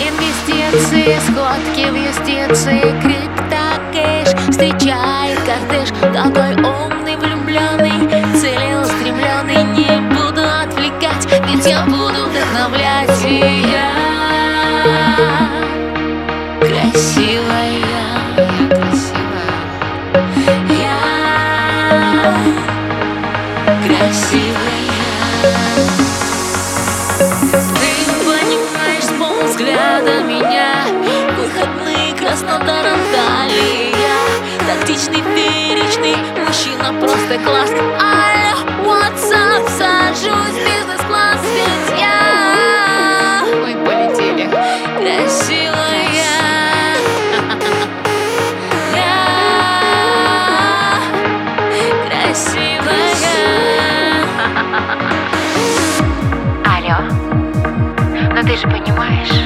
Инвестиции, сходки в юстиции, криптокэш Встречает кортеж, такой умный, влюбленный, целеустремленный Не буду отвлекать, ведь я буду вдохновлять И я красивая, красивая ты понимаешь с полвзгляда меня. Выходные Краснодар, Анталия Тактичный, фееричный Мужчина просто класс Же понимаешь,